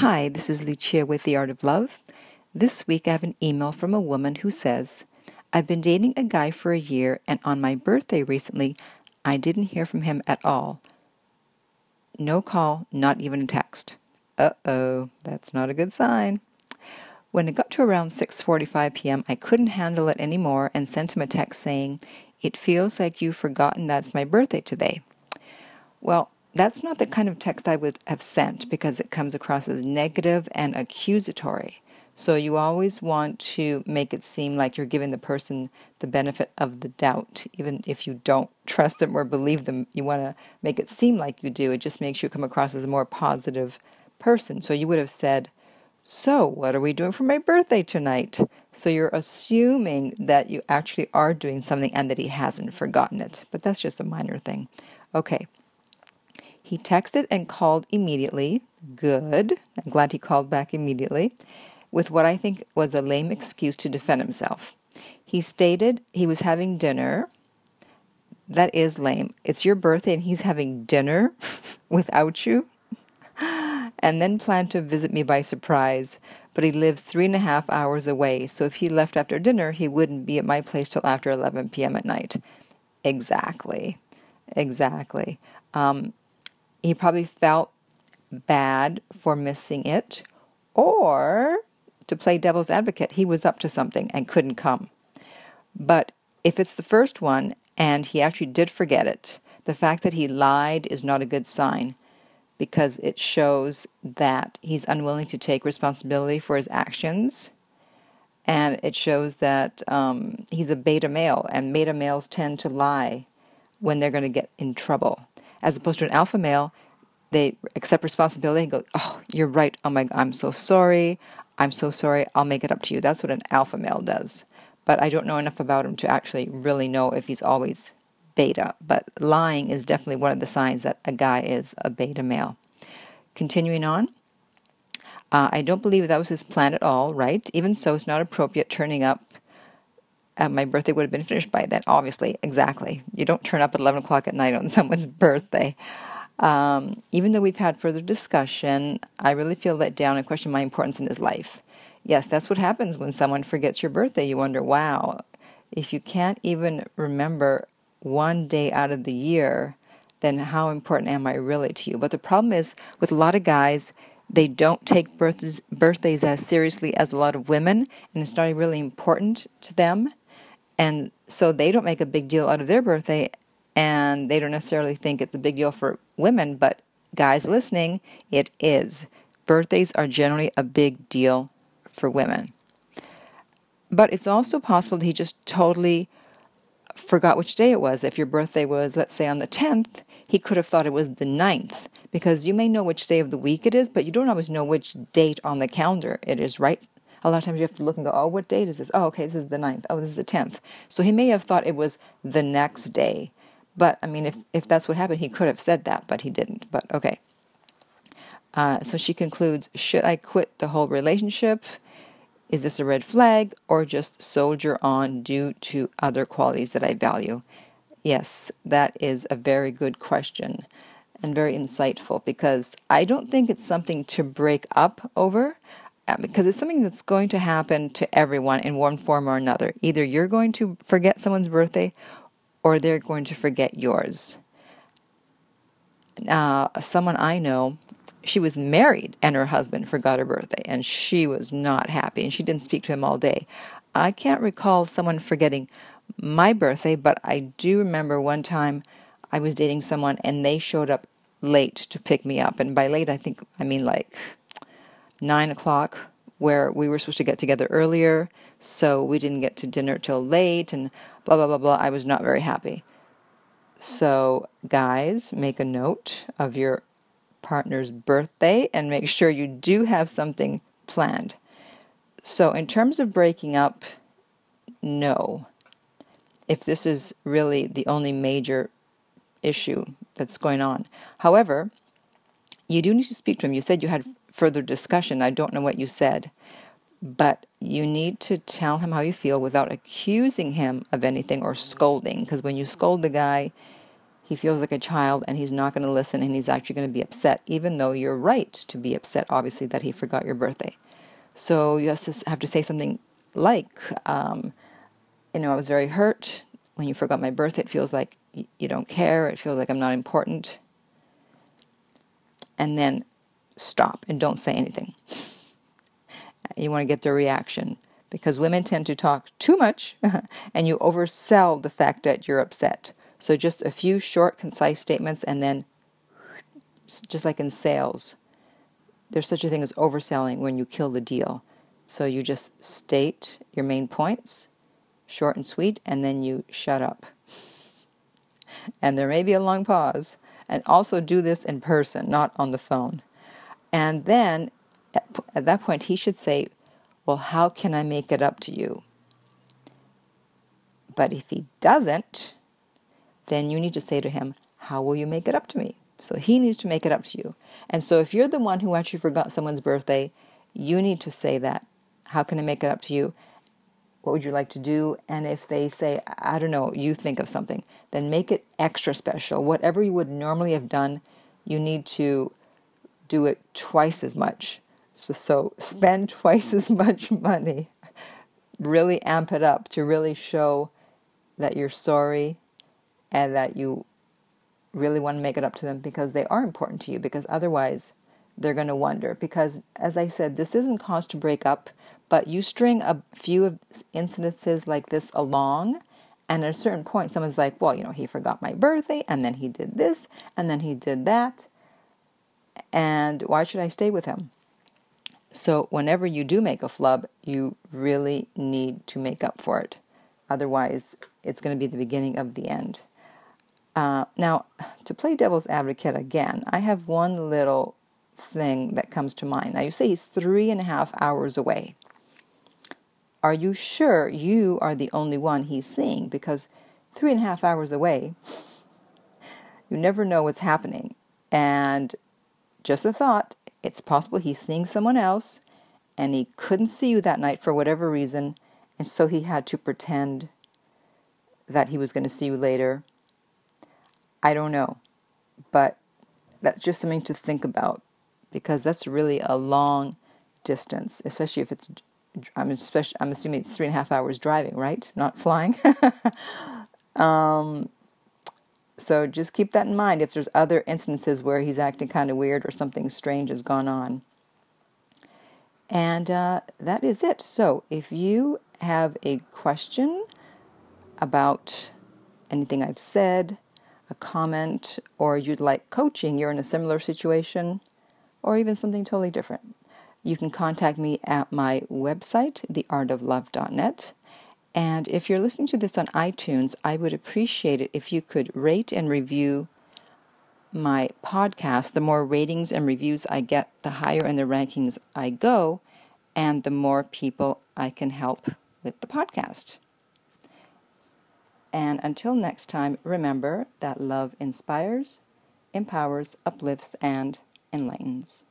Hi, this is Lucia with The Art of Love. This week I have an email from a woman who says, I've been dating a guy for a year, and on my birthday recently, I didn't hear from him at all. No call, not even a text. Uh oh, that's not a good sign. When it got to around 6:45 p.m., I couldn't handle it anymore and sent him a text saying, "It feels like you've forgotten that's my birthday today." Well, that's not the kind of text I would have sent because it comes across as negative and accusatory. So you always want to make it seem like you're giving the person the benefit of the doubt, even if you don't trust them or believe them. You want to make it seem like you do. It just makes you come across as a more positive person. So you would have said, So, what are we doing for my birthday tonight? So you're assuming that you actually are doing something and that he hasn't forgotten it. But that's just a minor thing. Okay. He texted and called immediately. Good. I'm glad he called back immediately with what I think was a lame excuse to defend himself. He stated he was having dinner. That is lame. It's your birthday and he's having dinner without you. and then planned to visit me by surprise. But he lives three and a half hours away, so if he left after dinner, he wouldn't be at my place till after 11 p.m. at night. Exactly. Exactly. Um, he probably felt bad for missing it, or to play devil's advocate, he was up to something and couldn't come. But if it's the first one and he actually did forget it, the fact that he lied is not a good sign because it shows that he's unwilling to take responsibility for his actions. And it shows that um, he's a beta male, and beta males tend to lie when they're going to get in trouble. As opposed to an alpha male, they accept responsibility and go, Oh, you're right. Oh my, God, I'm so sorry. I'm so sorry, I'll make it up to you. That's what an alpha male does. But I don't know enough about him to actually really know if he's always beta. But lying is definitely one of the signs that a guy is a beta male. Continuing on. Uh, I don't believe that was his plan at all, right? Even so, it's not appropriate turning up. Uh, my birthday would have been finished by then, obviously. Exactly. You don't turn up at 11 o'clock at night on someone's birthday. Um, even though we've had further discussion, I really feel let down and question my importance in his life. Yes, that's what happens when someone forgets your birthday. You wonder, wow, if you can't even remember one day out of the year, then how important am I really to you? But the problem is with a lot of guys, they don't take birthdays, birthdays as seriously as a lot of women, and it's not really important to them. And so they don't make a big deal out of their birthday, and they don't necessarily think it's a big deal for women, but guys listening, it is. Birthdays are generally a big deal for women. But it's also possible that he just totally forgot which day it was. If your birthday was, let's say, on the 10th, he could have thought it was the 9th because you may know which day of the week it is, but you don't always know which date on the calendar it is, right? A lot of times you have to look and go, oh, what date is this? Oh, okay, this is the 9th. Oh, this is the 10th. So he may have thought it was the next day. But I mean, if, if that's what happened, he could have said that, but he didn't. But okay. Uh, so she concludes Should I quit the whole relationship? Is this a red flag or just soldier on due to other qualities that I value? Yes, that is a very good question and very insightful because I don't think it's something to break up over because it's something that's going to happen to everyone in one form or another. Either you're going to forget someone's birthday or they're going to forget yours. Uh, someone I know, she was married and her husband forgot her birthday, and she was not happy, and she didn't speak to him all day. I can't recall someone forgetting my birthday, but I do remember one time I was dating someone and they showed up late to pick me up. And by late, I think I mean like nine o'clock, where we were supposed to get together earlier. So we didn't get to dinner till late and blah, blah, blah, blah. I was not very happy. So, guys, make a note of your partner's birthday and make sure you do have something planned. So, in terms of breaking up, no. If this is really the only major issue that's going on. However, you do need to speak to him. You said you had further discussion. I don't know what you said. But you need to tell him how you feel without accusing him of anything or scolding. Because when you scold the guy, he feels like a child and he's not going to listen and he's actually going to be upset, even though you're right to be upset, obviously, that he forgot your birthday. So you have to, have to say something like, um, you know, I was very hurt when you forgot my birthday. It feels like you don't care. It feels like I'm not important. And then stop and don't say anything. You want to get their reaction because women tend to talk too much and you oversell the fact that you're upset. So just a few short, concise statements and then just like in sales, there's such a thing as overselling when you kill the deal. So you just state your main points, short and sweet, and then you shut up. And there may be a long pause. And also do this in person, not on the phone. And then at, at that point, he should say, Well, how can I make it up to you? But if he doesn't, then you need to say to him, How will you make it up to me? So he needs to make it up to you. And so if you're the one who actually forgot someone's birthday, you need to say that. How can I make it up to you? What would you like to do? And if they say, I don't know, you think of something, then make it extra special. Whatever you would normally have done, you need to do it twice as much. So, so spend twice as much money. Really amp it up to really show that you're sorry and that you really want to make it up to them because they are important to you because otherwise they're going to wonder because as i said this isn't cause to break up but you string a few of incidences like this along and at a certain point someone's like well you know he forgot my birthday and then he did this and then he did that and why should i stay with him so whenever you do make a flub you really need to make up for it otherwise it's going to be the beginning of the end uh, now, to play devil's advocate again, I have one little thing that comes to mind. Now, you say he's three and a half hours away. Are you sure you are the only one he's seeing? Because three and a half hours away, you never know what's happening. And just a thought, it's possible he's seeing someone else and he couldn't see you that night for whatever reason, and so he had to pretend that he was going to see you later I don't know. But that's just something to think about because that's really a long distance, especially if it's. I'm especially. I'm assuming it's three and a half hours driving, right? Not flying. um, so just keep that in mind if there's other instances where he's acting kind of weird or something strange has gone on. And uh, that is it. So if you have a question about anything I've said, a comment, or you'd like coaching, you're in a similar situation, or even something totally different, you can contact me at my website, theartoflove.net. And if you're listening to this on iTunes, I would appreciate it if you could rate and review my podcast. The more ratings and reviews I get, the higher in the rankings I go, and the more people I can help with the podcast. And until next time, remember that love inspires, empowers, uplifts, and enlightens.